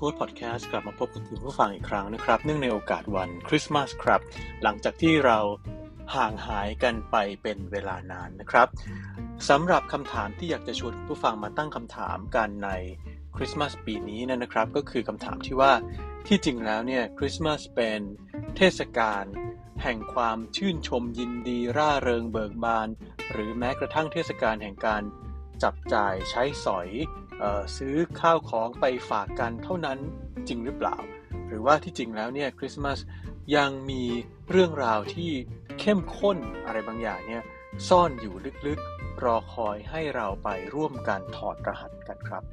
โค้ดพอดแคสต์กลับมาพบกับคุณผู้ฟังอีกครั้งนะครับ เนื่องในโอกาสวันคริสต์มาสครับ หลังจากที่เราห่างหายกันไปเป็นเวลานานนะครับสำหรับคำถามที่อยากจะชวนคุณผู้ฟังมาตั้งคำถามกันในคริสต์มาสปีนี้นะครับ ก็คือคำถามที่ว่าที่จริงแล้วเนี่ยคริสต์มาสเป็นเทศกาลแห่งความชื่นชมยินดีร่าเริงเบิกบาน หรือแม้กระทั่งเทศกาลแห่งการจับจ่ายใช้สอย ซื้อข้าวของไปฝากกันเท่านั้นจริงหรือเปล่า หรือว่าที่จริงแล้วเนี่ยคริสต์มาสยังมีเรื่องราวที่เข้มข้นอะไรบางอย่างเนี่ยซ่อนอยู่ลึกๆ รอคอยให้เราไปร่วมกันถอดรหัสกันครับ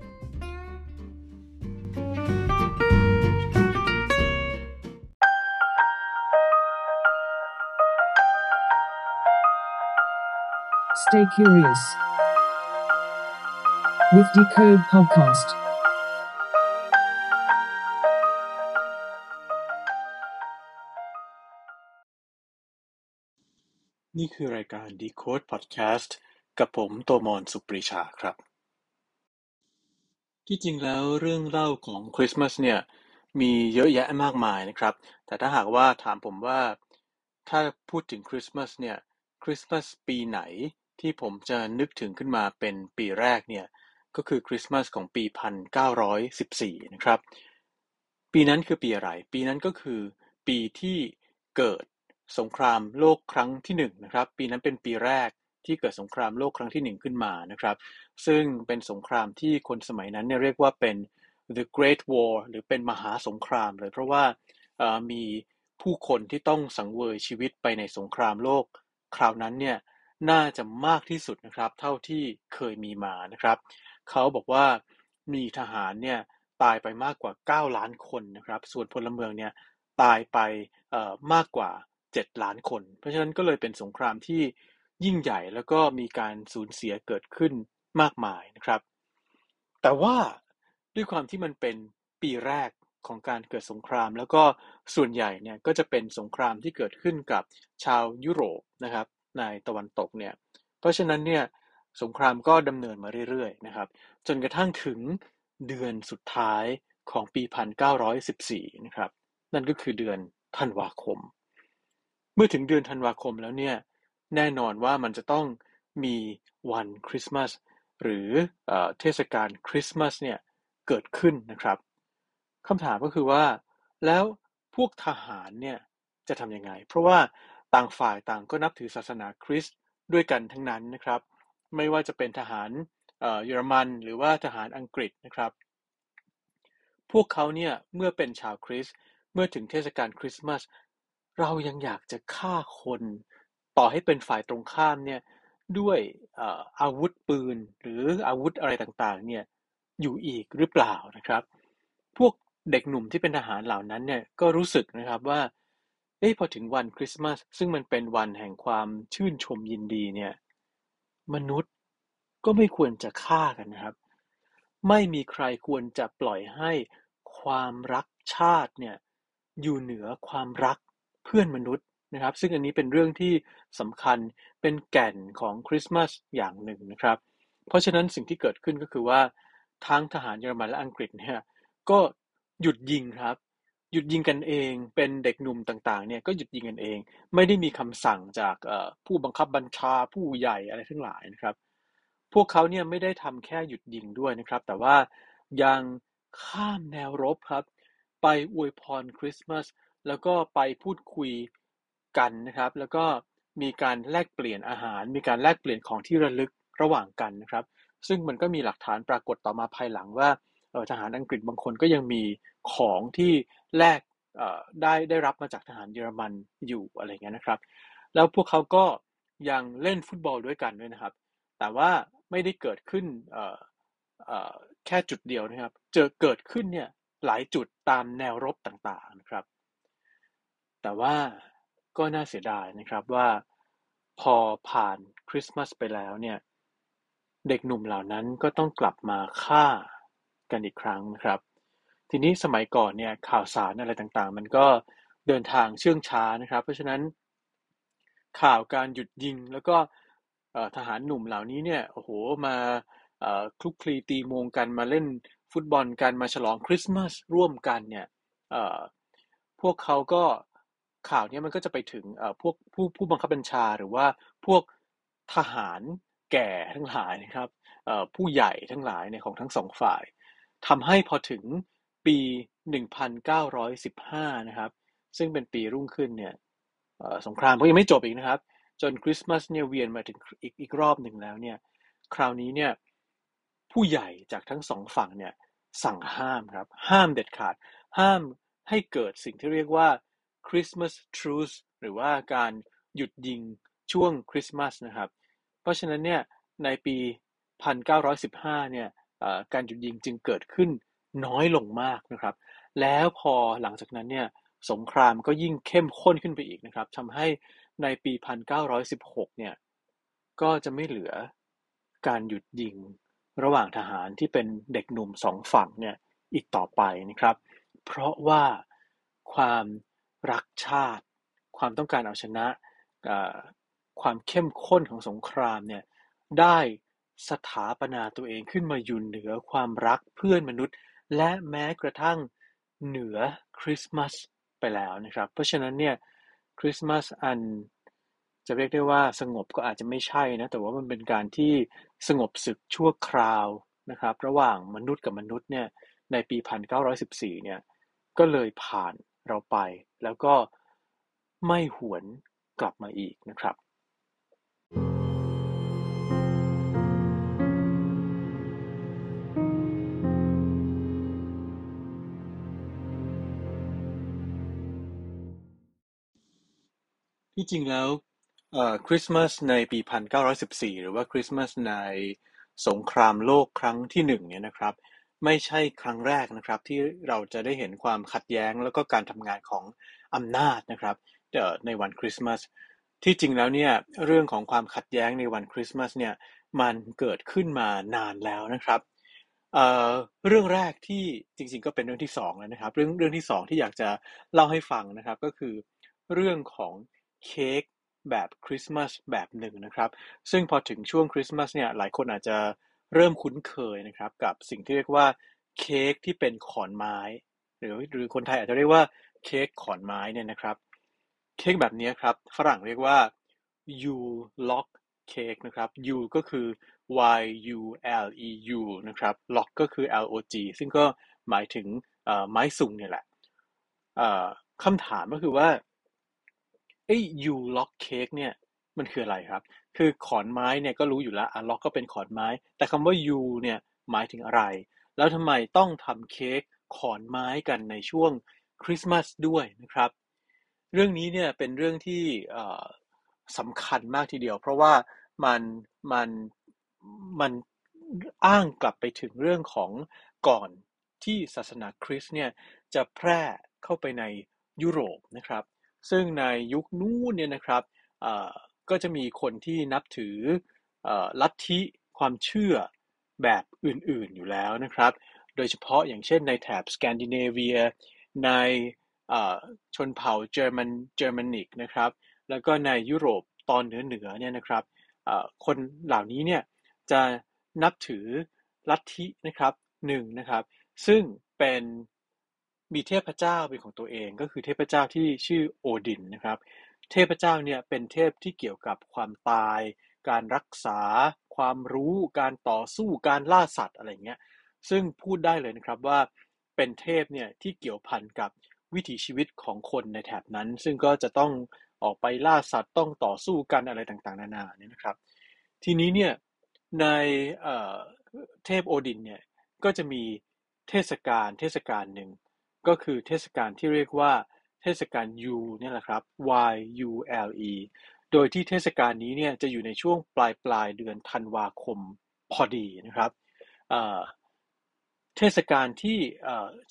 Stay curious with Decode Podcast. นี่คือรายการ Decode Podcast กับผมโตมอนสุปรีชาครับ ที่จริงแล้วเรื่องเล่าของคริสต์มาสเนี่ย มีเยอะแยะมากมายนะครับ แต่ถ้าหากว่าถามผมว่าถ้าพูดถึงคริสต์มาสเนี่ย คริสต์มาสปีไหนที่ผมจะนึกถึงขึ้นมาเป็นปีแรกเนี่ย ก็คือคริสต์มาสของปี 1914 นะครับ ปีนั้นคือปีอะไร ปีนั้นก็คือปีที่เกิดสงครามโลกครั้งที่หนึ่งนะครับ ปีนั้นเป็นปีแรกที่เกิดสงครามโลกครั้งที่หนึ่งขึ้นมานะครับ ซึ่งเป็นสงครามที่คนสมัยนั้นเนี่ยเรียกว่าเป็น the Great War หรือเป็นมหาสงครามเลย เพราะว่ามีผู้คนที่ต้องสังเวยชีวิตไปในสงครามโลกคราวนั้นเนี่ยน่าจะมากที่สุดนะครับ เท่าที่เคยมีมานะครับ เขาบอกว่ามีทหารเนี่ยตายไปมากกว่า 9 ล้านคนนะครับ ส่วนพลเมืองเนี่ยตายไปมากกว่า 7 ล้านคน เพราะฉะนั้นก็เลยเป็นสงครามที่ยิ่งใหญ่แล้วก็มีการสูญเสียเกิดขึ้นมากมายนะครับ แต่ว่าด้วยความที่มันเป็นปีแรกของการเกิดสงคราม แล้วก็ส่วนใหญ่เนี่ยก็จะเป็นสงครามที่เกิดขึ้นกับชาวยุโรปนะครับในตะวันตกเนี่ย เพราะฉะนั้นเนี่ย สงครามก็ดำเนินมาเรื่อยๆนะครับ จนกระทั่งถึงเดือนสุดท้ายของปี 1914 นะครับ นั่นก็คือเดือนธันวาคม เมื่อถึงเดือนธันวาคมแล้วเนี่ย แน่นอนว่ามันจะต้องมีวันคริสต์มาสหรือเทศกาลคริสต์มาสเนี่ยเกิดขึ้นนะครับคำถามก็คือว่าแล้วพวกทหารเนี่ยจะทำยังไง เพราะว่าต่างฝ่ายต่างก็นับถือศาสนาคริสต์ด้วยกันทั้งนั้นนะครับ ไม่ว่าจะเป็นทหารเยอรมัน หรือว่าทหารอังกฤษนะครับ พวกเขาเนี่ยเมื่อเป็นชาวคริสต์เมื่อถึงเทศกาลคริสต์มาสเรายังอยากจะฆ่าคน ต่อให้เป็นฝ่ายตรงข้ามเนี่ยด้วยอาวุธปืนหรืออาวุธอะไรต่างๆเนี่ยอยู่อีกหรือเปล่านะครับ พวกเด็กหนุ่มที่เป็นทหารเหล่านั้นเนี่ยก็รู้สึกนะครับว่าเอ้พอถึงวันคริสต์มาสซึ่งมันเป็นวันแห่งความชื่นชมยินดีเนี่ย มนุษย์ก็ไม่ควรจะฆ่ากันนะครับ ไม่มีใครควรจะปล่อยให้ความรักชาติเนี่ยอยู่เหนือความรักเพื่อนมนุษย์นะครับ ซึ่งอันนี้เป็นเรื่องที่สำคัญเป็นแก่นของคริสต์มาสอย่างหนึ่งนะครับ เพราะฉะนั้นสิ่งที่เกิดขึ้นก็คือว่าทั้งทหารเยอรมันและอังกฤษเนี่ยก็หยุดยิงครับ หยุดยิงกันเอง เป็นเด็กหนุ่มต่างๆ เนี่ยก็หยุดยิงกันเอง ไม่ได้มีคำสั่งจากผู้บังคับบัญชาผู้ใหญ่อะไรทั้งหลายนะครับ พวกเขาเนี่ยไม่ได้ทำแค่หยุดยิงด้วยนะครับ แต่ว่ายังข้ามแนวรบครับ ไปอวยพรคริสต์มาสแล้วก็ไปพูดคุยกันนะครับ แล้วก็มีการแลกเปลี่ยนอาหาร มีการแลกเปลี่ยนของที่ระลึกระหว่างกันนะครับ ซึ่งมันก็มีหลักฐานปรากฏต่อมาภายหลังว่า ทหารอังกฤษบางคนก็ยังมีของที่แลกได้ได้รับมาจากทหารเยอรมันอยู่อะไรเงี้ยนะครับ แล้วพวกเขาก็ยังเล่นฟุตบอลด้วยกันด้วยนะครับ แต่ว่าไม่ได้เกิดขึ้นแค่จุดเดียวนะครับ เจอเกิดขึ้นเนี่ยหลายจุดตามแนวรบต่างๆนะครับ แต่ว่าก็น่าเสียดายนะครับว่าพอผ่านคริสต์มาสไปแล้วเนี่ย เด็กหนุ่มเหล่านั้นก็ต้องกลับมาฆ่า กันอีกครั้งนะครับ ทีนี้สมัยก่อนเนี่ยข่าวสารอะไรต่างๆ มันก็เดินทางเชื่องช้านะครับ เพราะฉะนั้นข่าวการหยุดยิงแล้วก็ทหารหนุ่มเหล่านี้เนี่ยโอ้โหมาคลุกคลีตีมงกันมาเล่นฟุตบอลกันมาฉลองคริสต์มาสร่วมกันเนี่ยพวกเขาก็ข่าวนี้มันก็จะไปถึงพวกผู้ผู้บังคับบัญชาหรือว่าพวกทหารแก่ทั้งหลายนะครับผู้ใหญ่ทั้งหลายในของทั้งสองฝ่าย ทำให้พอถึงปี 1915 นะครับ ซึ่งเป็นปีรุ่งขึ้นเนี่ยสงครามก็ยังไม่จบอีกนะครับ จนคริสต์มาสเนี่ยเวียนมาถึงอีกอีกรอบหนึ่งแล้วเนี่ย คราวนี้เนี่ยผู้ใหญ่จากทั้งสองฝั่งเนี่ยสั่งห้ามครับ ห้ามเด็ดขาด ห้ามให้เกิดสิ่งที่เรียกว่า Christmas truce หรือว่าการหยุดยิงช่วงคริสต์มาสนะครับ เพราะฉะนั้นเนี่ยในปี 1915 เนี่ย การหยุดยิงจึงเกิดขึ้นน้อยลงมากนะครับ แล้วพอหลังจากนั้นเนี่ยสงครามก็ยิ่งเข้มข้นขึ้นไปอีกนะครับทำให้ในปี 1916 เนี่ยก็จะไม่เหลือการหยุดยิงระหว่างทหารที่เป็นเด็กหนุ่มสองฝั่งเนี่ยอีกต่อไปนะครับ เพราะว่าความรักชาติ ความต้องการเอาชนะ ความเข้มข้นของสงครามเนี่ยได้ สถาปนาตัวเองขึ้นมาอยู่เหนือความรักเพื่อนมนุษย์ และแม้กระทั่งเหนือคริสต์มาสไปแล้วนะครับ เพราะฉะนั้นเนี่ยคริสต์มาสอันจะเรียกได้ว่าสงบก็อาจจะไม่ใช่นะ แต่ว่ามันเป็นการที่สงบศึกชั่วคราวนะครับ ระหว่างมนุษย์กับมนุษย์เนี่ยในปี 1914 เนี่ยก็เลยผ่านเราไป แล้วก็ไม่หวนกลับมาอีกนะครับ ที่จริงแล้วคริสต์มาสในปี 1914 หรือว่าคริสต์มาสในสงครามโลกครั้งที่หนึ่งเนี่ยนะครับ ไม่ใช่ครั้งแรกนะครับ ที่เราจะได้เห็นความขัดแย้งแล้วก็การทำงานของอำนาจนะครับในวันคริสต์มาสที่จริงแล้วเนี่ยเรื่องของความขัดแย้งในวันคริสต์มาสเนี่ยมันเกิดขึ้นมานานแล้วนะครับเเรื่องแรกที่จริงๆก็เป็นเรื่องที่สองแล้วนะครับ เรื่องเรื่องที่สองที่อยากจะเล่าให้ฟังนะครับก็คือเรื่องของ เค้กแบบคริสต์มาสแบบหนึ่งนะครับ ซึ่งพอถึงช่วงคริสต์มาสเนี่ยหลายคนอาจจะเริ่มคุ้นเคยนะครับ กับสิ่งที่เรียกว่าเค้กที่เป็นขอนไม้ หรือหรือคนไทยอาจจะเรียกว่าเค้กขอนไม้เนี่ยนะครับเค้กแบบนี้ครับฝรั่งเรียกว่า U lock cake นะครับ U ก็คือ Y U L E U นะครับ lock ก็คือ L O G ซึ่งก็หมายถึงไม้สุงเนี่ยแหละคำถามก็คือว่า ไอ้ยูล็อกเค้กเนี่ย มันคืออะไรครับ คือขอนไม้เนี่ยก็รู้อยู่แล้วอะล็อกก็เป็นขอนไม้ แต่คำว่ายูเนี่ยหมายถึงอะไร แล้วทำไมต้องทำเค้กขอนไม้กันในช่วงคริสต์มาสด้วยนะครับ เรื่องนี้เนี่ยเป็นเรื่องที่สำคัญมากทีเดียว เพราะว่ามันมันมันอ้างกลับไปถึงเรื่องของก่อนที่ศาสนาคริสต์เนี่ยจะแพร่เข้าไปในยุโรปนะครับ ซึ่งในยุคนู้นเนี่ยนะครับก็จะมีคนที่นับถือลัทธิความเชื่อแบบอื่นๆอยู่แล้วนะครับ โดยเฉพาะอย่างเช่นในแถบสแกนดิเนเวีย ในชนเผ่าเยอร์มันเยอรมนิกนะครับ แล้วก็ในยุโรปตอนเหนือเหนือเนี่ยนะครับคนเหล่านี้เนี่ยจะนับถือลัทธินะครับหนึ่งนะครับ ซึ่งเป็น มีเทพเจ้าเป็นของตัวเองก็คือเทพเจ้าที่ชื่อโอดินนะครับ เทพเจ้าเนี่ยเป็นเทพที่เกี่ยวกับความตาย การรักษา ความรู้ การต่อสู้การล่าสัตว์อะไรเงี้ยซึ่งพูดได้เลยนะครับว่าเป็นเทพเนี่ยที่เกี่ยวพันกับวิถีชีวิตของคนในแถบนั้น ซึ่งก็จะต้องออกไปล่าสัตว์ต้องต่อสู้กันอะไรต่างๆ นานาเนี่ยนะครับ ทีนี้เนี่ยในเทพโอดินเนี่ยก็จะมีเทศกาลเทศกาลหนึ่ง ก็คือเทศกาลที่เรียกว่าเทศกาล U เนี่ยแหละครับ Y U L E โดยที่เทศกาลนี้เนี่ยจะอยู่ในช่วงปลายปลายเดือนธันวาคมพอดีนะครับเทศกาลที่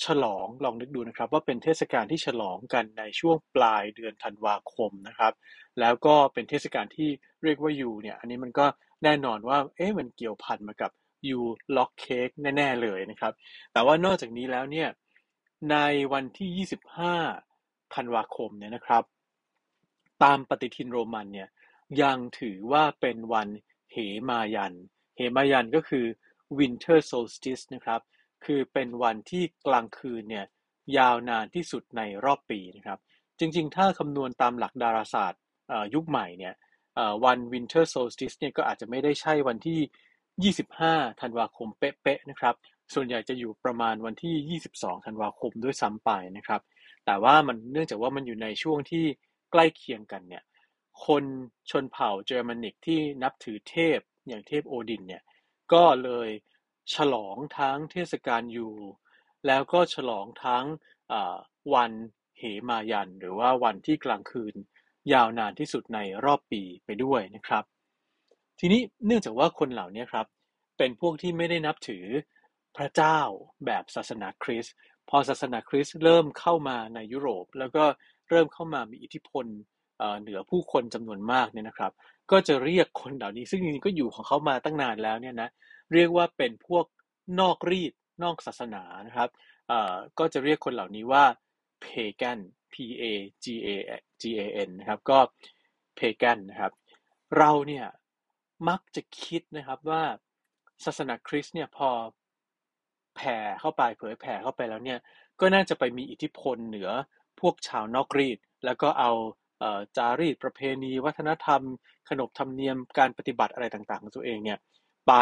ฉลองลองนึกดูนะครับ ว่าเป็นเทศกาลที่ฉลองกันในช่วงปลายเดือนธันวาคมนะครับ แล้วก็เป็นเทศกาลที่เรียกว่ายูเนี่ยอันนี้มันก็แน่นอนว่าเอ๊ะมันเกี่ยวพันมากับยูล็อกเค้กแน่ ๆ เลยนะครับ แต่ว่านอกจากนี้แล้วเนี่ย ในวันที่ 25 ธันวาคมเนี่ยนะครับ ตามปฏิทินโรมันเนี่ยยังถือว่าเป็นวันเหมายัน เหมายันก็คือ winter solstice นะครับ คือเป็นวันที่กลางคืนเนี่ยยาวนานที่สุดในรอบปีนะครับ จริงๆ ถ้าคำนวณตามหลักดาราศาสตร์ยุคใหม่เนี่ยวัน Winter Solstice เนี่ยก็อาจจะไม่ได้ใช่วันที่ 25 ธันวาคมเป๊ะๆนะครับ ส่วนใหญ่จะอยู่ประมาณวันที่ 22 ธันวาคมด้วยซ้ำไปนะครับ แต่ว่ามันเนื่องจากว่ามันอยู่ในช่วงที่ใกล้เคียงกันเนี่ย คนชนเผ่าเยอร์มานิกที่นับถือเทพอย่างเทพโอดินเนี่ย ก็เลยฉลองทั้งเทศกาลยูแล้วก็ฉลองทั้งวันเหมายัน หรือว่าวันที่กลางคืน ยาวนานที่สุดในรอบปีไปด้วยนะครับ ทีนี้เนื่องจากว่าคนเหล่านี้ครับ เป็นพวกที่ไม่ได้นับถือ พระเจ้าแบบศาสนาคริสต์พอศาสนาคริสต์เริ่มเข้ามาในยุโรป แล้วก็เริ่มเข้ามามีอิทธิพลเหนือผู้คนจำนวนมากเนี่ยนะครับ ก็จะเรียกคนเหล่านี้ซึ่งจริงๆก็อยู่ของเขามาตั้งนานแล้วเนี่ยนะเรียกว่าเป็นพวกนอกรีดนอกศาสนานะครับก็จะเรียกคนเหล่านี้ว่า pagan p a g a g a n นะครับก็ pagan นะครับ เราเนี่ยมักจะคิดนะครับว่าศาสนาคริสต์เนี่ยพอ แผ่เข้าไปเผยแผ่เข้าไปแล้วเนี่ย ก็น่าจะไปมีอิทธิพลเหนือพวกชาวนอกรีด แล้วก็เอาจารีตประเพณี วัฒนธรรม ขนบธรรมเนียมการปฏิบัติอะไรต่างๆ ของตัวเองเนี่ยไป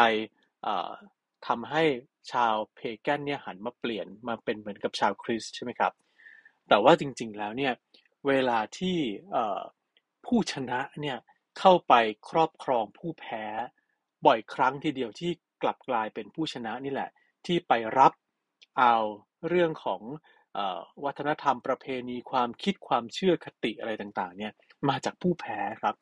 ทำให้ชาวเพแกนเนี่ยหันมาเปลี่ยนมาเป็นเหมือนกับชาวคริสใช่ไหมครับ แต่ว่าจริงๆแล้วเนี่ยเวลาที่ผู้ชนะเนี่ยเข้าไปครอบครองผู้แพ้ บ่อยครั้งทีเดียวที่กลับกลายเป็นผู้ชนะนี่แหละ ที่ไปรับเอาเรื่องของวัฒนธรรมประเพณีความคิดความเชื่อคติอะไรต่างๆเนี่ยมาจากผู้แพ้ครับ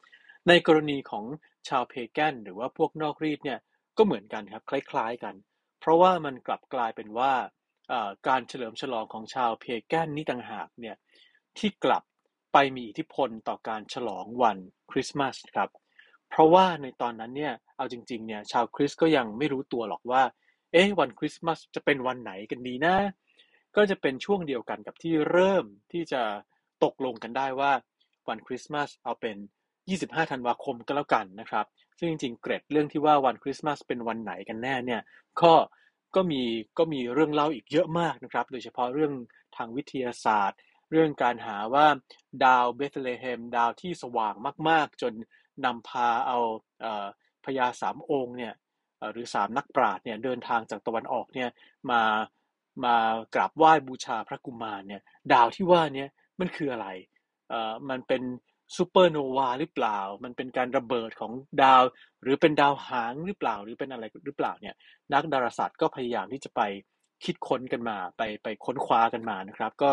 ในกรณีของชาวเพแกนหรือว่าพวกนอกรีดเนี่ยก็เหมือนกันครับคล้ายๆกัน เพราะว่ามันกลับกลายเป็นว่าการเฉลิมฉลองของชาวเพแกนนี่ต่างหากเนี่ยที่กลับไปมีอิทธิพลต่อการฉลองวันคริสต์มาสครับ เพราะว่าในตอนนั้นเนี่ยเอาจริงๆเนี่ยชาวคริสก็ยังไม่รู้ตัวหรอกว่า เอ๊ะวันคริสต์มาสจะเป็นวันไหนกันดีนะ ก็จะเป็นช่วงเดียวกันกับที่เริ่มที่จะตกลงกันได้ว่าวันคริสต์มาสเอาเป็น 25 ธันวาคมก็แล้วกันนะครับ ซึ่งจริงๆ เกร็ดเรื่องที่ว่าวันคริสต์มาสเป็นวันไหนกันแน่เนี่ย ก็ก็มีก็มีเรื่องเล่าอีกเยอะมากนะครับ โดยเฉพาะเรื่องทางวิทยาศาสตร์ เรื่องการหาว่าดาวเบธเลเฮมดาวที่สว่างมาก ๆ จนนำพาเอาพญาสามองค์เนี่ย หรือสามนักปราชญ์เนี่ยเดินทางจากตะวันออกเนี่ยมามากราบไหว้บูชาพระกุมารเนี่ยดาวที่ว่านี้มันคืออะไรเอ่อมันเป็นซูเปอร์โนวาหรือเปล่า มันเป็นการระเบิดของดาว หรือเป็นดาวหางหรือเปล่า หรือเป็นอะไรหรือเปล่าเนี่ยนักดาราศาสตร์ก็พยายามที่จะไปคิดค้นกันมา ไปไปค้นคว้ากันมานะครับ ก็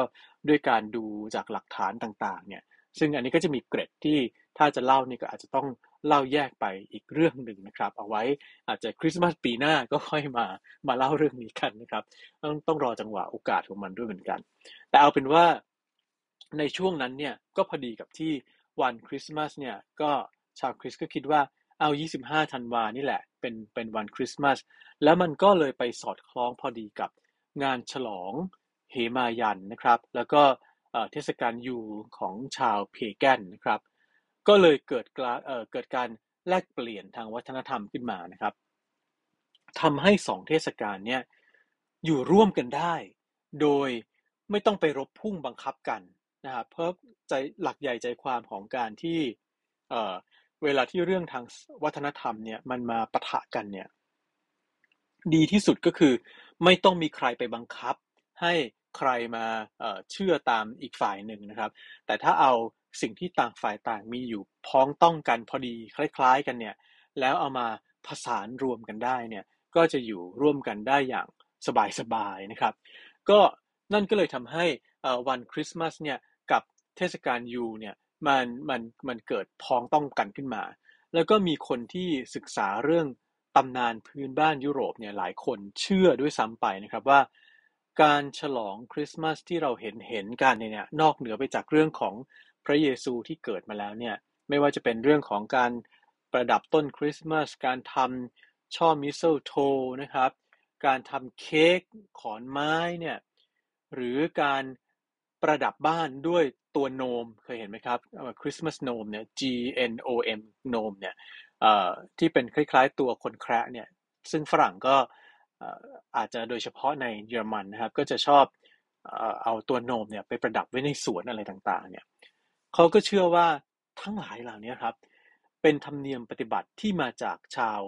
ด้วยการดูจากหลักฐานต่างๆเนี่ยซึ่งอันนี้ก็จะมีเกร็ดที่ถ้าจะเล่านี่ก็อาจจะต้อง เล่าแยกไปอีกเรื่องหนึ่งนะครับ เอาไว้อาจจะคริสต์มาสปีหน้าก็ค่อยมามาเล่าเรื่องนี้กันนะครับ ต้องต้องรอจังหวะโอกาสของมันด้วยเหมือนกัน แต่เอาเป็นว่าในช่วงนั้นเนี่ยก็พอดีกับที่วันคริสต์มาสเนี่ยก็ชาวคริสก็คิดว่าเอา 25ธันวานี่แหละ เป็นเป็นวันคริสต์มาส แล้วมันก็เลยไปสอดคล้องพอดีกับงานฉลองเฮมายันนะครับ แล้วก็เทศกาลยูของชาวเพแกนนะครับ ก็เลยเกิดการเเกิดการแลกเปลี่ยนทางวัฒนธรรมขึ้นมานะครับทำให้สองเทศกาลเนี่ยอยู่ร่วมกันได้ โดยไม่ต้องไปรบพุ่งบังคับกันนะครับเพราะใจหลักใหญ่ใจความของการที่เเวลาที่เรื่องทางวัฒนธรรมเนี่ยมันมาปะทะกันเนี่ยดีที่สุดก็คือไม่ต้องมีใครไปบังคับ ให้ใครมาเชื่อตามอีกฝ่ายหนึ่งนะครับ แต่ถ้าเอา สิ่งที่ต่างฝ่ายต่างมีอยู่พ้องต้องกันพอดีคล้ายๆกันเนี่ยแล้วเอามาผสานรวมกันได้เนี่ยก็จะอยู่ร่วมกันได้อย่างสบายๆนะครับ ก็นั่นก็เลยทำให้วันคริสต์มาสเนี่ยกับเทศกาลยูเนี่ยมันมันมันเกิดพ้องต้องกันขึ้นมา แล้วก็มีคนที่ศึกษาเรื่องตำนานพื้นบ้านยุโรปเนี่ยหลายคนเชื่อด้วยซ้ำไปนะครับว่า การฉลองคริสต์มาสที่เราเห็นเห็นกันเนี่ยนอกเหนือไปจากเรื่องของ พระเยซูที่เกิดมาแล้วเนี่ยไม่ว่าจะเป็นเรื่องของการประดับต้นคริสต์มาสการทำช่อ mistletoe นะครับ การทำเค้กขอนไม้เนี่ยหรือการประดับบ้านด้วยตัวโนมเคยเห็นไหมครับคริสต์มาสโนมเนี่ย G N O M โนมเนี่ยที่เป็นคล้ายๆตัวคนแคระเนี่ยซึ่งฝรั่งก็อาจจะโดยเฉพาะในเยอรมันนะครับ ก็จะชอบเอาตัวโนมเนี่ยไปประดับไว้ในสวนอะไรต่างๆเนี่ย เขาก็เชื่อว่าทั้งหลายเหล่านี้ครับ เป็นธรรมเนียมปฏิบัติที่มาจากชาว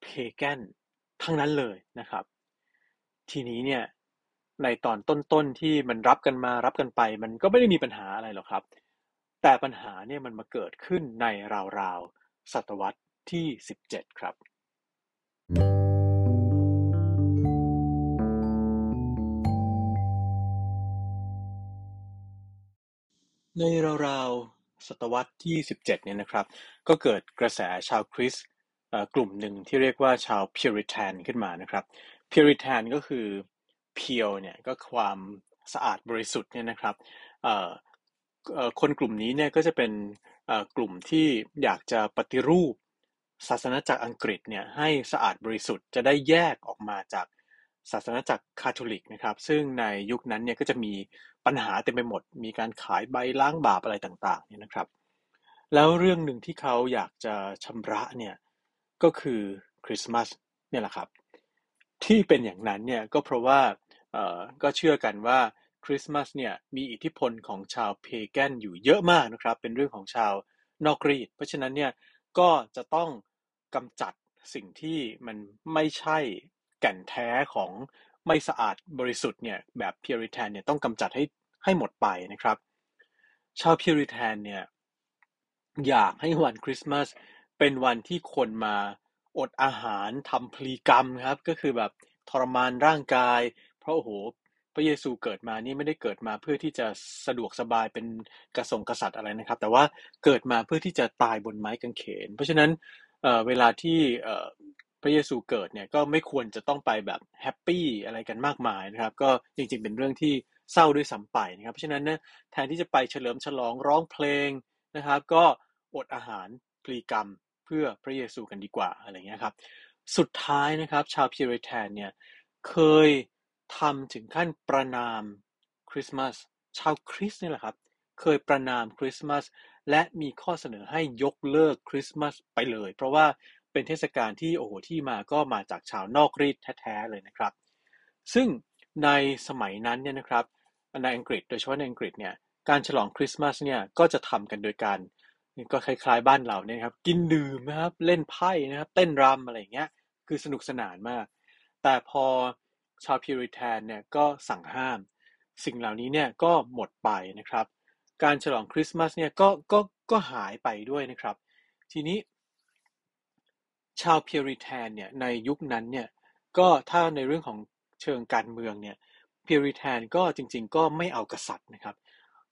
เพแกนทั้งนั้นเลยนะครับ ทีนี้เนี่ยในตอนต้นๆที่มันรับกันมารับกันไป มันก็ไม่ได้มีปัญหาอะไรหรอกครับ แต่ปัญหาเนี่ยมันมาเกิดขึ้นในราวๆศตวรรษที่ 17 ครับ ในราว ๆ ศตวรรษที่ 17 เนี่ยนะครับ ก็เกิดกระแสชาวคริสต์กลุ่มหนึ่งที่เรียกว่าชาวพิริแทนขึ้นมานะครับพิริแทนก็คือเพียวเนี่ยก็ความสะอาดบริสุทธิ์เนี่ยนะครับคนกลุ่มนี้เนี่ยก็จะเป็นกลุ่มที่อยากจะปฏิรูปศาสนาจักอังกฤษเนี่ยให้สะอาดบริสุทธิ์จะได้แยกออกมาจาก ศาสนาจักรคาทอลิกนะครับ ซึ่งในยุคนั้นเนี่ยก็จะมีปัญหาเต็มไปหมด มีการขายใบล้างบาปอะไรต่างๆเนี่ยนะครับ แล้วเรื่องหนึ่งที่เขาอยากจะชำระเนี่ยก็คือคริสต์มาสเนี่ยแหละครับ ที่เป็นอย่างนั้นเนี่ยก็เพราะว่าเออก็เชื่อกันว่าคริสต์มาสเนี่ยมีอิทธิพลของชาวเพแกนอยู่เยอะมากนะครับ เป็นเรื่องของชาวนอกรีด เพราะฉะนั้นเนี่ยก็จะต้องกำจัดสิ่งที่มันไม่ใช่ แก่นแท้ของไม่สะอาดบริสุทธิ์เนี่ยแบบพิริแทนเนี่ยต้องกำจัดให้ให้หมดไปนะครับ ชาว Puritan เนี่ยอยากให้วันคริสต์มาสเป็นวันที่คนมาอดอาหารทำพลีกรรมครับ ก็คือแบบทรมานร่างกาย เพราะโอ้โหพระเยซูเกิดมานี่ไม่ได้เกิดมาเพื่อที่จะสะดวกสบายเป็นกระสงกษัตริย์อะไรนะครับ แต่ว่าเกิดมาเพื่อที่จะตายบนไม้กางเขน เพราะฉะนั้นเวลาที่ พระเยซูเกิดเนี่ยก็ไม่ควรจะต้องไปแบบ happy อะไรกันมากมายนะครับ ก็จริงๆเป็นเรื่องที่เศร้าด้วยซ้ำไปนะครับเพราะฉะนั้นเนี่ยแทนที่จะไปเฉลิมฉลองร้องเพลงนะครับ ก็อดอาหารพลีกรรมเพื่อพระเยซูกันดีกว่าอะไรเงี้ยครับ สุดท้ายนะครับชาวพิริแทนเนี่ยเคยทำถึงขั้นประนามคริสต์มาสชาวคริสต์นี่แหละครับ เคยประนามคริสต์มาสและมีข้อเสนอให้ยกเลิกคริสต์มาสไปเลย เพราะว่า เป็นเทศกาลที่โอ้โหที่มาก็มาจากชาวนอกรีดแท้ๆเลยนะครับ ซึ่งในสมัยนั้นเนี่ยนะครับในอังกฤษ โดยเฉพาะในอังกฤษเนี่ยการฉลองคริสต์มาสเนี่ยก็จะทำกันโดยการก็คล้ายๆบ้านเราเนี่ยครับกินดื่มนะครับเล่นไพ่นะครับเต้นรำอะไรอย่างเงี้ยคือสนุกสนานมาก แต่พอชาวพิริแทนเนี่ยก็สั่งห้าม สิ่งเหล่านี้เนี่ยก็หมดไปนะครับ การฉลองคริสต์มาสเนี่ยก็ก็ก็หายไปด้วยนะครับ ทีนี้ ชาว Puritan เนี่ยในยุคนั้นเนี่ยก็ถ้าในเรื่องของเชิงการเมืองเนี่ย Puritan ก็จริง ๆ ก็ไม่เอากษัตริย์นะครับ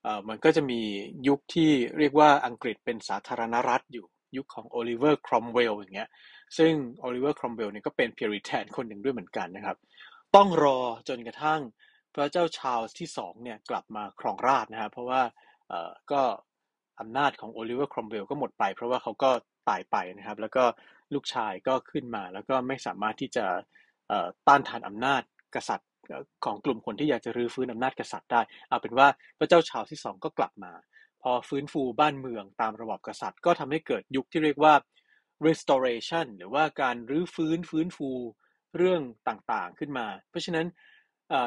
เอ่อมันก็จะมียุคที่เรียกว่าอังกฤษเป็นสาธารณรัฐอยู่ยุคของโอลิเวอร์ครอมเวลอย่างเงี้ยซึ่งโอลิเวอร์ครอมเวลเนี่ยก็เป็น Puritan คนหนึ่งด้วยเหมือนกันนะครับ ต้องรอจนกระทั่งพระเจ้าชาร์ลส์ที่สองเนี่ยกลับมาครองราชนะครับเพราะว่าเออก็อำนาจของโอลิเวอร์ครอมเวลก็หมดไป เพราะว่าเขาก็ตายไปนะครับ แล้วก็ ลูกชายก็ขึ้นมา แล้วก็ไม่สามารถที่จะต้านทานอำนาจกษัตริย์ของกลุ่มคนที่อยากจะรื้อฟื้นอำนาจกษัตริย์ได้ เอาเป็นว่าพระเจ้าชาร์ลส์ที่สองก็กลับมา พอฟื้นฟูบ้านเมืองตามระบอบกษัตริย์ ก็ทำให้เกิดยุคที่เรียกว่า restoration หรือว่าการรื้อฟื้นฟื้นฟูเรื่องต่างๆขึ้นมา เพราะฉะนั้น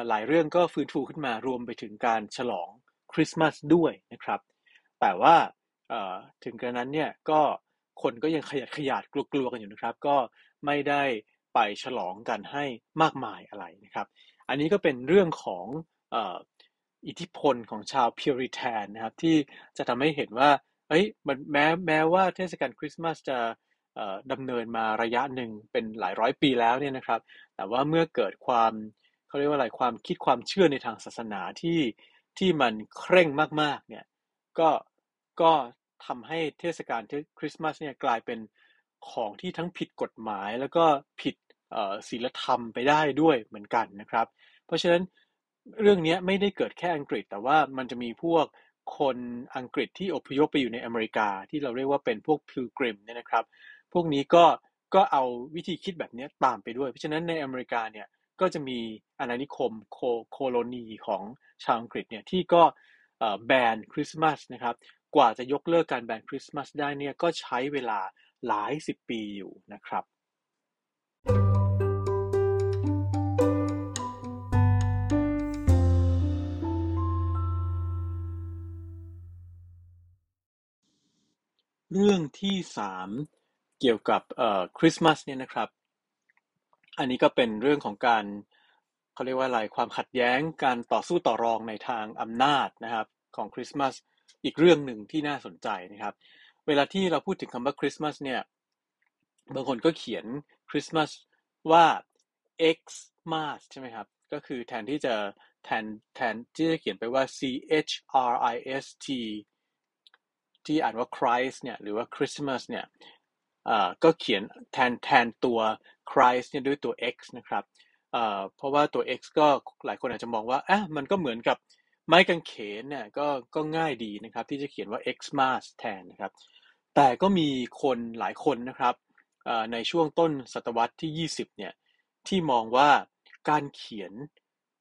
หลายเรื่องก็ฟื้นฟูขึ้นมารวมไปถึงการฉลองคริสต์มาสด้วยนะครับ แต่ว่าถึงกระนั้นเนี่ยก็ คนก็ยังขยัดขยาดกลัวๆกันอยู่นะครับ ก็ไม่ได้ไปฉลองกันให้มากมายอะไรนะครับ อันนี้ก็เป็นเรื่องของอิทธิพลของชาวพิริแทนนะครับ ที่จะทำให้เห็นว่าเอ้ยมันแม้แม้ว่าเทศกาลคริสต์มาสจะดำเนินมาระยะหนึ่งเป็นหลายร้อยปีแล้วเนี่ยนะครับ แต่ว่าเมื่อเกิดความเขาเรียกว่าอะไรความคิดความเชื่อในทางศาสนาที่ที่มันเคร่งมากๆเนี่ยก็ก็ ทำให้เทศกาลคริสต์มาสเนี่ยกลายเป็นของที่ทั้งผิดกฎหมาย แล้วก็ผิดศีลธรรมไปได้ด้วยเหมือนกันนะครับ เพราะฉะนั้นเรื่องนี้ไม่ได้เกิดแค่อังกฤษ แต่ว่ามันจะมีพวกคนอังกฤษที่อพยพไปอยู่ในอเมริกา ที่เราเรียกว่าเป็นพวกพิลกริมเนี่ยนะครับ พวกนี้ก็ก็เอาวิธีคิดแบบนี้ตามไปด้วย เพราะฉะนั้นในอเมริกาเนี่ยก็จะมีอาณานิคมโคโคโลนีของชาวอังกฤษเนี่ยที่ก็แบนคริสต์มาสนะครับ กว่าจะยกเลิกการแบนคริสต์มาสได้เนี่ยก็ใช้เวลาหลายสิบปีอยู่นะครับ เรื่องที่สามเกี่ยวกับคริสต์มาสเนี่ยนะครับ อันนี้ก็เป็นเรื่องของการเขาเรียกว่าอะไรความขัดแย้งการต่อสู้ต่อรองในทางอำนาจนะครับของคริสต์มาส อีกเรื่องหนึ่งที่น่าสนใจนะครับ เวลาที่เราพูดถึงคำว่าคริสต์มาสเนี่ย บางคนก็เขียนคริสต์มาสว่า Xmas ใช่ไหมครับ ก็คือแทนที่จะแทนแทนที่จะเขียนไปว่า C H R I S T ที่อ่านว่า Christ เนี่ยหรือว่า Christmas เนี่ยก็เขียนแทนแทนตัว Christ เนี่ยด้วยตัว X นะครับเพราะว่าตัว X ก็หลายคนอาจจะมองว่าอะมันก็เหมือนกับ ไม้กางเขนเนี่ยก็ก็ง่ายดีนะครับ ที่จะเขียนว่า Xmas แทนนะครับ แต่ก็มีคนหลายคนนะครับในช่วงต้นศตวรรษที่ 20 เนี่ย ที่มองว่าการเขียน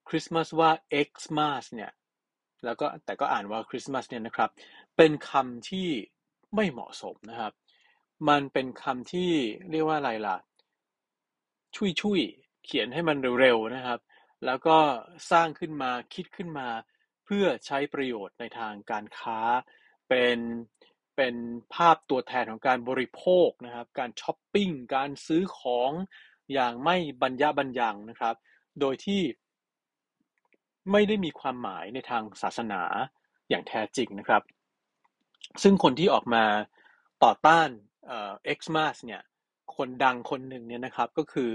คริสต์มาสว่า Xmas เนี่ย แล้วก็แต่ก็อ่านว่าคริสต์มาสเนี่ยนะครับ เป็นคำที่ไม่เหมาะสมนะครับ มันเป็นคำที่เรียกว่าอะไรล่ะชุยชุยเขียนให้มันเร็วๆนะครับ แล้วก็สร้างขึ้นมาคิดขึ้นมา เพื่อใช้ประโยชน์ในทางการค้า เป็น เป็นภาพตัวแทนของการบริโภคนะครับ การช้อปปิ้ง การซื้อของอย่างไม่บรรยะบรรยังนะครับ โดยที่ไม่ได้มีความหมายในทางศาสนาอย่างแท้จริงนะครับ ซึ่งคนที่ออกมาต่อต้านเอ็กซ์มาสเนี่ย คนดังคนหนึ่งเนี่ยนะครับก็คือ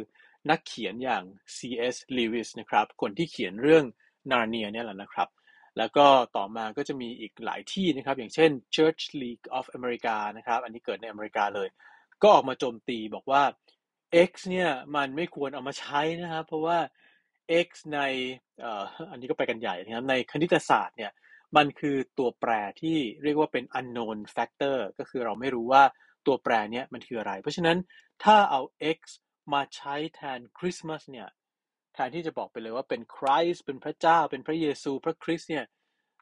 นักเขียนอย่าง C.S. Lewis นะครับ คนที่เขียนเรื่องนาร์เนียเนี่ยแหละนะครับ แล้วก็ต่อมาก็จะมีอีกหลายที่นะครับ อย่างเช่น Church League of America นะครับ อันนี้เกิดในอเมริกาเลย ก็ออกมาโจมตีบอกว่า X เนี่ยมันไม่ควรเอามาใช้นะครับ เพราะว่า x ในอันนี้ก็ไปกันใหญ่นะครับ ในคณิตศาสตร์เนี่ยมันคือตัวแปรที่เรียกว่าเป็น unknown factor ก็คือเราไม่รู้ว่าตัวแปรเนี้ยมันคืออะไร เพราะฉะนั้นถ้าเอา x มาใช้แทนคริสต์มาสเนี่ย ทนที่จะบอกไปเลยว่าเป็นคริสเป็นพระเจ้า เป็นพระเยซู พระคริสต์เนี่ย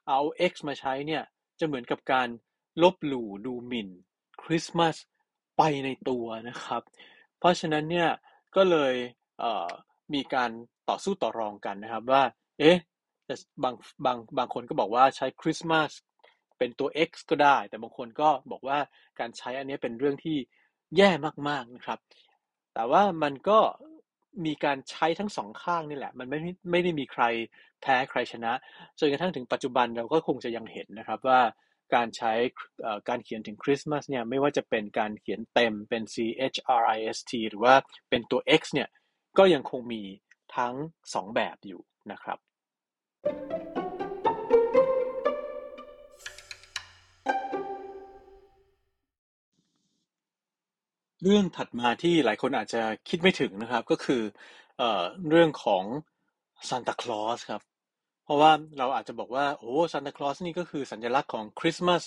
เอา x มาใช้เนี่ย จะเหมือนกับการลบหลู่ดูหมิ่นคริสต์มาสไปในตัวนะครับ เพราะฉะนั้นเนี่ยก็เลยมีการต่อสู้ต่อรองกันนะครับว่า เอ๊ะแต่บางบางบางคนก็บอกว่าใช้คริสต์มาสเป็นตัว X ก็ได้ แต่บางคนก็บอกว่าการใช้อันนี้เป็นเรื่องที่แย่มากๆนะครับ แต่ว่ามันก็ มีการใช้ทั้งสองข้างนี่แหละ มันไม่ไม่ได้มีใครแพ้ใครชนะจนกระทั่งถึงปัจจุบันเราก็คงจะยังเห็นนะครับว่าการใช้การเขียนถึงคริสต์มาสเนี่ยไม่ว่าจะเป็นการเขียนเต็มเป็น C H R I S T หรือว่าเป็นตัว X เนี่ยก็ยังคงมีทั้งสองแบบอยู่นะครับ เรื่องถัดมาที่หลายคนอาจจะคิดไม่ถึงนะครับ ก็คือ เอ่อ เรื่องของซานตาคลอสครับ เพราะว่าเราอาจจะบอกว่า โอ้ซานตาคลอสนี่ก็คือสัญลักษณ์ของคริสต์มาส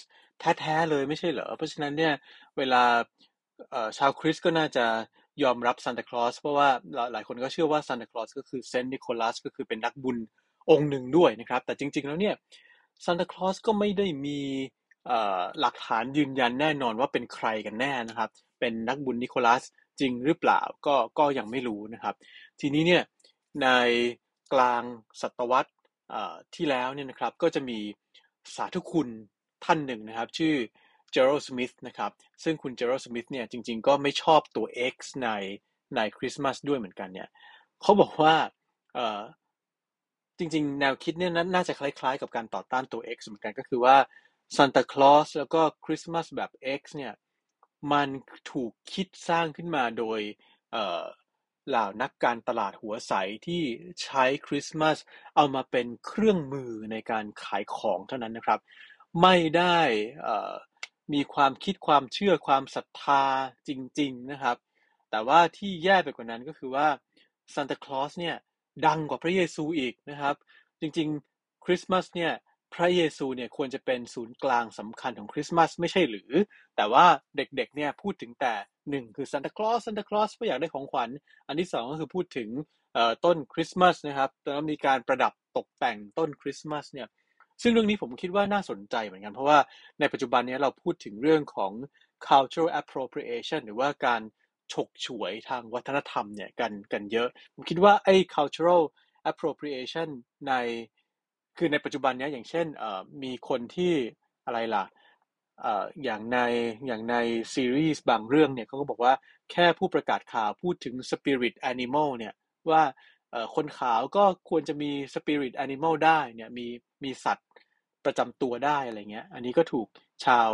แท้ๆเลยไม่ใช่เหรอ เพราะฉะนั้นเนี่ยเวลาชาวคริสต์ก็น่าจะยอมรับซานตาคลอสเพราะว่าหลายคนก็เชื่อว่าซานตาคลอสก็คือเซนต์นิโคลัสก็คือเป็นนักบุญองค์หนึ่งด้วยนะครับ แต่จริง ๆ แล้วเนี่ยซานตาคลอสก็ไม่ได้มีหลักฐานยืนยันแน่นอนว่าเป็นใครกันแน่นะครับ เป็นนักบุญนิโคลัสจริงหรือเปล่าก็ก็ยังไม่รู้นะครับ ทีนี้เนี่ยในกลางศตวรรษที่แล้วเนี่ยนะครับก็จะมีสาธุคุณท่านหนึ่งนะครับ ชื่อเจอร์ l สมิธนะครับซึ่งคุณเจอร์ l สมิธเนี่ยจริงๆ ก็ไม่ชอบตัว X ในในคริสต์มาสด้วยเหมือนกันเนี่ยเขาบอกว่าจริงๆ แนวคิดเนี่ยน่าจะคล้ายๆ กับการต่อต้านตัว X เหมือนกันก็คือว่าซานตาคลอสแล้วก็คริสต์มาสแบบ X เนี่ย มันถูกคิดสร้างขึ้นมาโดยเหล่านักการตลาดหัวใสที่ใช้คริสต์มาสเอามาเป็นเครื่องมือในการขายของเท่านั้นนะครับ ไม่ได้มีความคิดความเชื่อความศรัทธาจริง ๆ นะครับ แต่ว่าที่แย่ไปกว่านั้นก็คือว่าซานตาคลอสเนี่ยดังกว่าพระเยซูอีกนะครับ จริง ๆ คริสต์มาสเนี่ย พระเยซูเนี่ยควรจะเป็นศูนย์กลางสำคัญของคริสต์มาสไม่ใช่หรือ แต่ว่าเด็กๆเนี่ยพูดถึงแต่หนึ่งคือซานตาคลอสซานตาคลอสเพราะอยากได้ของขวัญ อันที่สองก็คือพูดถึงต้นคริสต์มาสนะครับแล้วมีการประดับตกแต่งต้นคริสต์มาสเนี่ยซึ่งเรื่องนี้ผมคิดว่าน่าสนใจเหมือนกันเพราะว่าในปัจจุบันนี้เราพูดถึงเรื่องของ cultural appropriation หรือว่าการฉกฉวยทางวัฒนธรรมเนี่ยกันกันเยอะ ผมคิดว่าไอ้ cultural appropriation ใน คือในปัจจุบันนี้อย่างเช่นมีคนที่อะไรล่ะเอ่ออย่างในอย่างในซีรีส์บางเรื่องเนี่ยเขาก็บอกว่าแค่ผู้ประกาศข่าวพูดถึง spirit animal เนี่ยว่าเอ่อคนขาวก็ควรจะมี spirit animal ได้เนี่ยมีมีสัตว์ประจำตัวได้อะไรเงี้ย อันนี้ก็ถูกชาว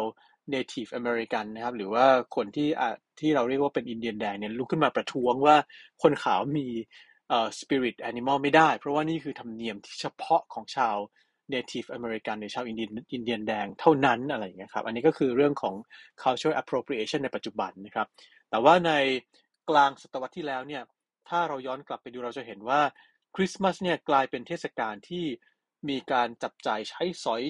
native American นะครับ หรือว่าคนที่ที่เราเรียกว่าเป็นอินเดียนแดงเนี่ยลุกขึ้นมาประท้วงว่าคนขาวมี เอ่อ spirit animal ไม่ได้ เพราะว่านี่คือธรรมเนียมที่เฉพาะของชาว native American หรือชาวอินเดียนอินเดียนแดงเท่านั้นอะไรอย่างเงี้ยครับ อันนี้ก็คือเรื่องของ cultural appropriation ในปัจจุบันนะครับ แต่ว่าในกลางศตวรรษที่แล้วเนี่ย ถ้าเราย้อนกลับไปดูเราจะเห็นว่าคริสต์มาสเนี่ยกลายเป็นเทศกาลที่มีการจับจ่ายใช้สอย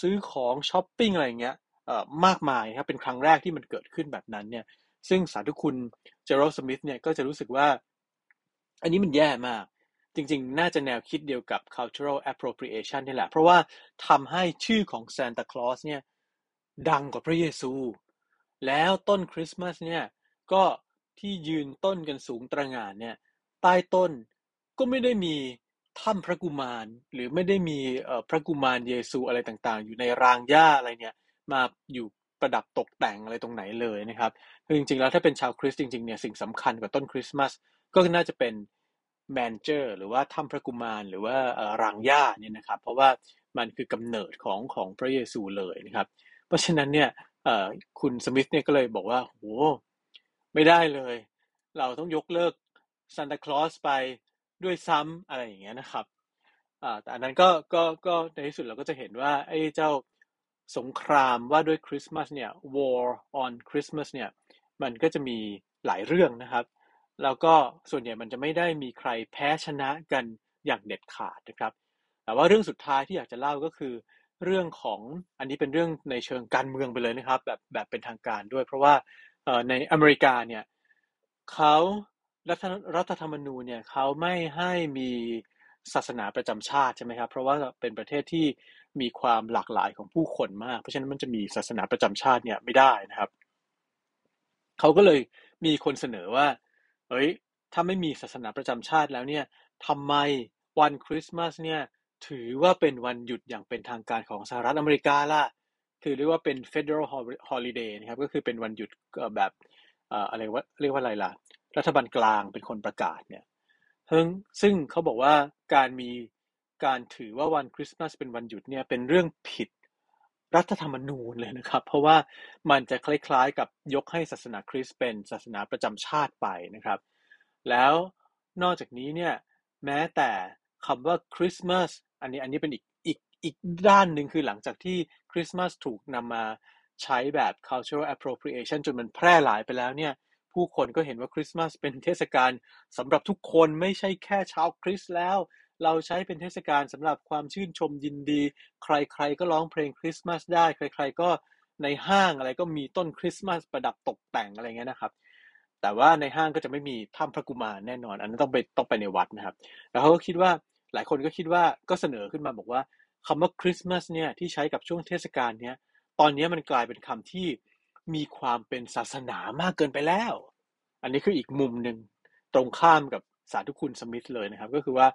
ซื้อของช้อปปิ้งอะไรอย่างเงี้ยเออมากมายครับเป็นครั้งแรกที่มันเกิดขึ้นแบบนั้นเนี่ยซึ่งสาธุคุณเจอร์โรสมิธเนี่ยก็จะรู้สึกว่า อันนี้มันแย่มาก จริงๆ น่าจะแนวคิดเดียวกับ cultural appropriation นี่แหละ เพราะว่าทำให้ชื่อของ Santa Claus เนี่ย ดังกว่าพระเยซู แล้วต้นคริสต์มาสเนี่ย ก็ที่ยืนต้นกันสูงตระหง่านเนี่ย ใต้ต้นก็ไม่ได้มีถ้ำพระกุมาร หรือไม่ได้มีเอ่อพระกุมารเยซูอะไรต่างๆ อยู่ในรางหญ้าอะไรเนี่ยมาอยู่ประดับตกแต่งอะไรตรงไหนเลยนะครับคือจริงๆ แล้วถ้าเป็นชาวคริสต์จริงๆเนี่ยสิ่งสำคัญกว่าต้นคริสต์มาส ก็น่าจะเป็นแมนเจอร์หรือว่าถ้ำพระกุมารหรือว่ารางหญ้าเนี่ยนะครับ เพราะว่ามันคือกำเนิดของของพระเยซูเลยนะครับ เพราะฉะนั้นเนี่ยคุณสมิธเนี่ยก็เลยบอกว่าโหไม่ได้เลย เราต้องยกเลิกซานตาคลอสไปด้วยซ้ำอะไรอย่างเงี้ยนะครับแต่อันนั้นก็ก็ก็ในที่สุดเราก็จะเห็นว่าไอ้เจ้าสงครามว่าด้วยคริสต์มาสเนี่ย war on Christmas เนี่ยมันก็จะมีหลายเรื่องนะครับ แล้วก็ส่วนใหญ่มันจะไม่ได้มีใครแพ้ชนะกันอย่างเด็ดขาดนะครับ แต่ว่าเรื่องสุดท้ายที่อยากจะเล่าก็คือ เรื่องของอันนี้เป็นเรื่องในเชิงการเมืองไปเลยนะครับ แบบแบบเป็นทางการด้วย เพราะว่าในอเมริกาเนี่ยเขารัฐรัฐธรรมนูญเนี่ยเขาไม่ให้มีศาสนาประจำชาติใช่ไหมครับ เพราะว่าเป็นประเทศที่มีความหลากหลายของผู้คนมาก เพราะฉะนั้นมันจะมีศาสนาประจำชาติเนี่ยไม่ได้นะครับ เขาก็เลยมีคนเสนอว่า เฮ้ย ถ้าไม่มีศาสนาประจำชาติแล้วเนี่ยทำไมวันคริสต์มาสเนี่ย ถือว่าเป็นวันหยุดอย่างเป็นทางการของสหรัฐอเมริกาล่ะ คือเรียกว่าเป็น federal holiday นะครับ ก็คือเป็นวันหยุดแบบเอ่ออะไรว่าเรียกว่าอะไรล่ะ รัฐบาลกลางเป็นคนประกาศเนี่ยซึ่งซึ่งเขาบอกว่าการมีการถือว่าวันคริสต์มาสเป็นวันหยุดเนี่ยเป็นเรื่องผิด รัฐธรรมนูญเลยนะครับ เพราะว่ามันจะคล้ายๆกับยกให้ศาสนาคริสต์เป็นศาสนาประจำชาติไปนะครับ แล้วนอกจากนี้เนี่ยแม้แต่คำว่าคริสต์มาสอันนี้อันนี้เป็นอีกอีกอีกด้านหนึ่งคือหลังจากที่คริสต์มาสถูกนำมาใช้แบบ cultural appropriation จนมันแพร่หลายไปแล้วเนี่ยผู้คนก็เห็นว่าคริสต์มาสเป็นเทศกาลสำหรับทุกคนไม่ใช่แค่ชาวคริสต์แล้ว เราใช้เป็นเทศกาลสำหรับความชื่นชมยินดี ใครๆก็ร้องเพลงคริสต์มาสได้ ใคร ๆ ก็ในห้างอะไรก็มีต้นคริสต์มาสประดับตกแต่งอะไรเงี้ยนะครับ แต่ว่าในห้างก็จะไม่มีถ้ำพระกุมารแน่นอน อันนั้นต้องไปต้องไปในวัดนะครับ แล้วเขาก็คิดว่าหลายคนก็คิดว่าก็เสนอขึ้นมาบอกว่าคำว่าคริสต์มาสเนี่ยที่ใช้กับช่วงเทศกาลเนี้ยตอนนี้มันกลายเป็นคำที่มีความเป็นศาสนามากเกินไปแล้ว อันนี้คืออีกมุมหนึ่งตรงข้ามกับสาธุคุณสมิธเลยนะครับ ก็คือว่า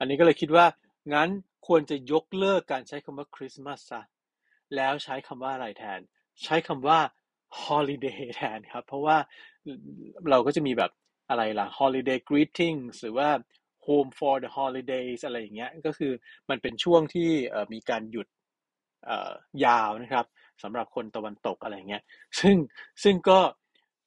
อันนี้ก็เลยคิดว่า งั้นควรจะยกเลิกการใช้คำว่าคริสต์มาสซะแล้วใช้คำว่าอะไรแทน ใช้คำว่า holiday แทนครับ เพราะว่าเราก็จะมีแบบอะไรล่ะ holiday greetings หรือว่า home for the holidays อะไรอย่างเงี้ย ก็คือมันเป็นช่วงที่มีการหยุดยาวนะครับสำหรับคนตะวันตกอะไรเงี้ย ซึ่งซึ่งก็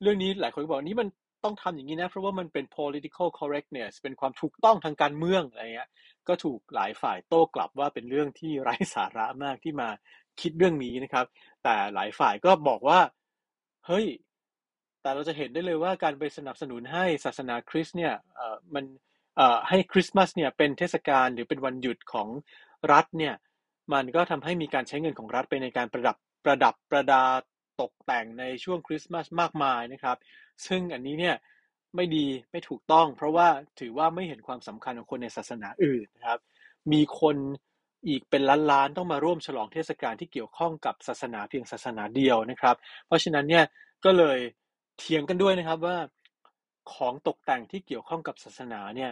เรื่องนี้หลายคนก็บอกนี่มัน ต้องทำอย่างนี้นะ เพราะว่ามันเป็น political correctness เป็นความถูกต้องทางการเมืองอะไรเงี้ย ก็ถูกหลายฝ่ายโต้กลับว่าเป็นเรื่องที่ไร้สาระมากที่มาคิดเรื่องนี้นะครับ แต่หลายฝ่ายก็บอกว่า เฮ้ย แต่เราจะเห็นได้เลยว่าการไปสนับสนุนให้ศาสนาคริสต์เนี่ยเอ่อมันเอ่อให้คริสต์มาสเนี่ยเป็นเทศกาลหรือเป็นวันหยุดของรัฐเนี่ย มันก็ทำให้มีการใช้เงินของรัฐไปในการประดับประดับประดา ตกแต่งในช่วงคริสต์มาสมากมายนะครับ ซึ่งอันนี้เนี่ยไม่ดีไม่ถูกต้อง เพราะว่าถือว่าไม่เห็นความสำคัญของคนในศาสนาอื่นนะครับ มีคนอีกเป็นล้านๆต้องมาร่วมฉลองเทศกาลที่เกี่ยวข้องกับศาสนาเพียงศาสนาเดียวนะครับ เพราะฉะนั้นเนี่ยก็เลยเถียงกันด้วยนะครับว่าของตกแต่งที่เกี่ยวข้องกับศาสนาเนี่ย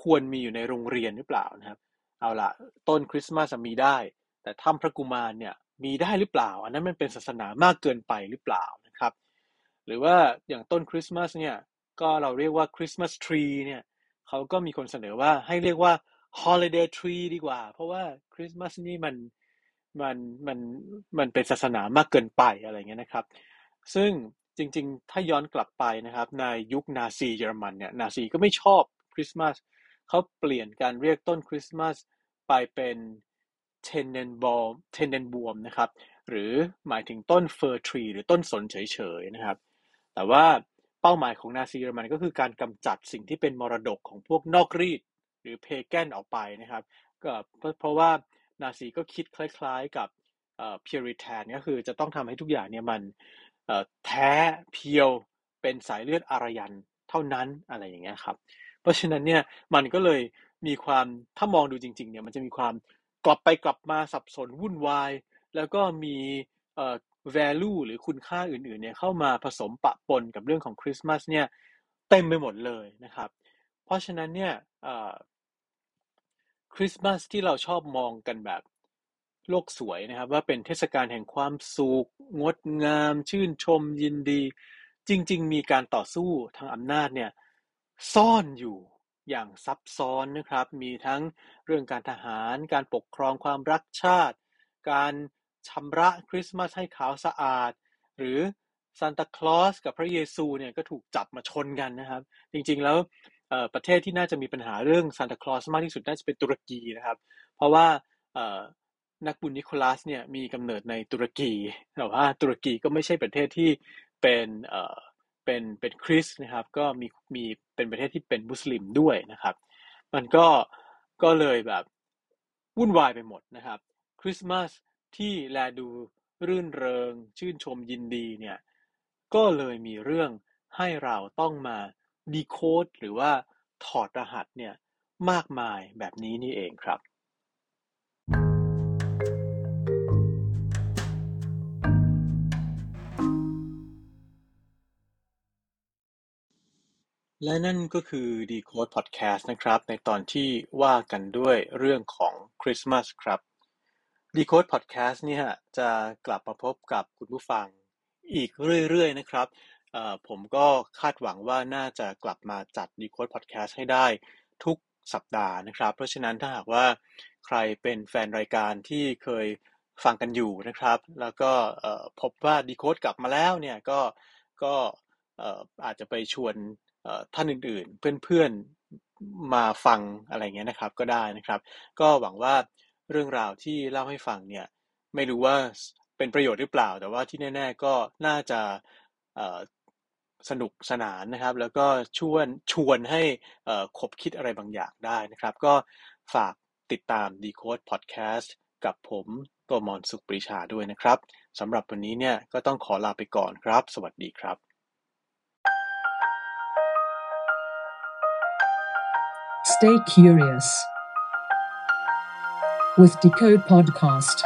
ควรมีอยู่ในโรงเรียนหรือเปล่านะครับ เอาละต้นคริสต์มาสมีได้ แต่ถ้ำพระกุมารเนี่ย มีได้หรือเปล่า อันนั้นมันเป็นศาสนามากเกินไปหรือเปล่านะครับ หรือว่าอย่างต้นคริสต์มาสเนี่ยก็เราเรียกว่าคริสต์มาสทรีเนี่ยเขาก็มีคนเสนอว่าให้เรียกว่า holiday tree ดีกว่า เพราะว่าคริสต์มาสนี่มันมันมันมันเป็นศาสนามากเกินไปอะไรเงี้ยนะครับ ซึ่งจริงๆ ถ้าย้อนกลับไปนะครับในยุคนาซีเยอรมันเนี่ยนาซีก็ไม่ชอบคริสต์มาสเขาเปลี่ยนการเรียกต้นคริสต์มาสไปเป็น Tannenbaum Tannenbaum นะครับ หรือหมายถึงต้น fir tree หรือต้นสนเฉยๆนะครับ แต่ว่าเป้าหมายของนาซีเยอรมันก็คือการกำจัดสิ่งที่เป็นมรดกของพวกนอกรีด หรือเพแกนออกไปนะครับ ก็เพราะว่านาซีก็คิดคล้ายๆกับเอ่อพิริแทนก็คือจะต้องทำให้ทุกอย่างเนี่ยมันแท้เพียวเป็นสายเลือดอารยันเท่านั้นอะไรอย่างเงี้ยครับ เพราะฉะนั้นเนี่ยมันก็เลยมีความถ้ามองดูจริงๆเนี่ยมันจะมีความ กลับไปกลับมาสับสนวุ่นวาย แล้วก็มีเอ่อ value หรือคุณค่าอื่นๆเนี่ยเข้ามาผสมปะปนกับเรื่องของคริสต์มาสเนี่ยเต็มไปหมดเลยนะครับ เพราะฉะนั้นเนี่ยคริสต์มาสที่เราชอบมองกันแบบโลกสวยนะครับ ว่าเป็นเทศกาลแห่งความสุขงดงาม ชื่นชมยินดี จริง ๆ มีการต่อสู้ทางอำนาจเนี่ยซ่อนอยู่ อย่างซับซ้อนนะครับ มีทั้งเรื่องการทหาร การปกครองความรักชาติ การชำระคริสต์มาสให้ขาวสะอาด หรือซานตาคลอสกับพระเยซูเนี่ยก็ถูกจับมาชนกันนะครับ จริงๆแล้วประเทศที่น่าจะมีปัญหาเรื่องซานตาคลอสมากที่สุดน่าจะเป็นตุรกีนะครับ เพราะว่านักบุญนิโคลัสเนี่ยมีกำเนิดในตุรกีแต่ว่าตุรกีก็ไม่ใช่ประเทศที่เป็นเป็นเป็นคริสนะครับ ก็มีมี เป็นประเทศที่เป็นมุสลิมด้วยนะครับ มันก็ก็เลยแบบวุ่นวายไปหมดนะครับ คริสต์มาสที่แลดูรื่นเริง ชื่นชมยินดีเนี่ยก็เลยมีเรื่องให้เราต้องมาดีโคดหรือว่าถอดรหัสเนี่ยมากมายแบบนี้นี่เองครับ และนั่นก็คือ Decode Podcast นะครับ ในตอนที่ว่ากันด้วยเรื่องของคริสต์มาสครับ Decode Podcast เนี่ย จะกลับมาพบกับคุณผู้ฟังอีกเรื่อยๆ นะครับ ผมก็คาดหวังว่าน่าจะกลับมาจัด Decode Podcast ให้ได้ทุกสัปดาห์นะครับ เพราะฉะนั้นถ้าหากว่าใครเป็นแฟนรายการที่เคยฟังกันอยู่นะครับ แล้วก็พบว่า Decode กลับมาแล้วเนี่ย ก็ ก็อาจจะไปชวน ท่านอื่นๆ เพื่อนๆมาฟังอะไรเงี้ยนะครับก็ได้นะครับ ก็หวังว่าเรื่องราวที่เล่าให้ฟังเนี่ยไม่รู้ว่าเป็นประโยชน์หรือเปล่า แต่ว่าที่แน่ ๆ ก็น่าจะสนุกสนานนะครับ แล้วก็ชวนชวนให้คบคิดอะไรบางอย่างได้นะครับ ก็ฝากติดตาม Decode Podcast กับผมตัวมอนสุขปรีชาด้วยนะครับสำหรับวันนี้เนี่ยก็ต้องขอลาไปก่อนครับ สวัสดีครับ Stay curious with Decode Podcast.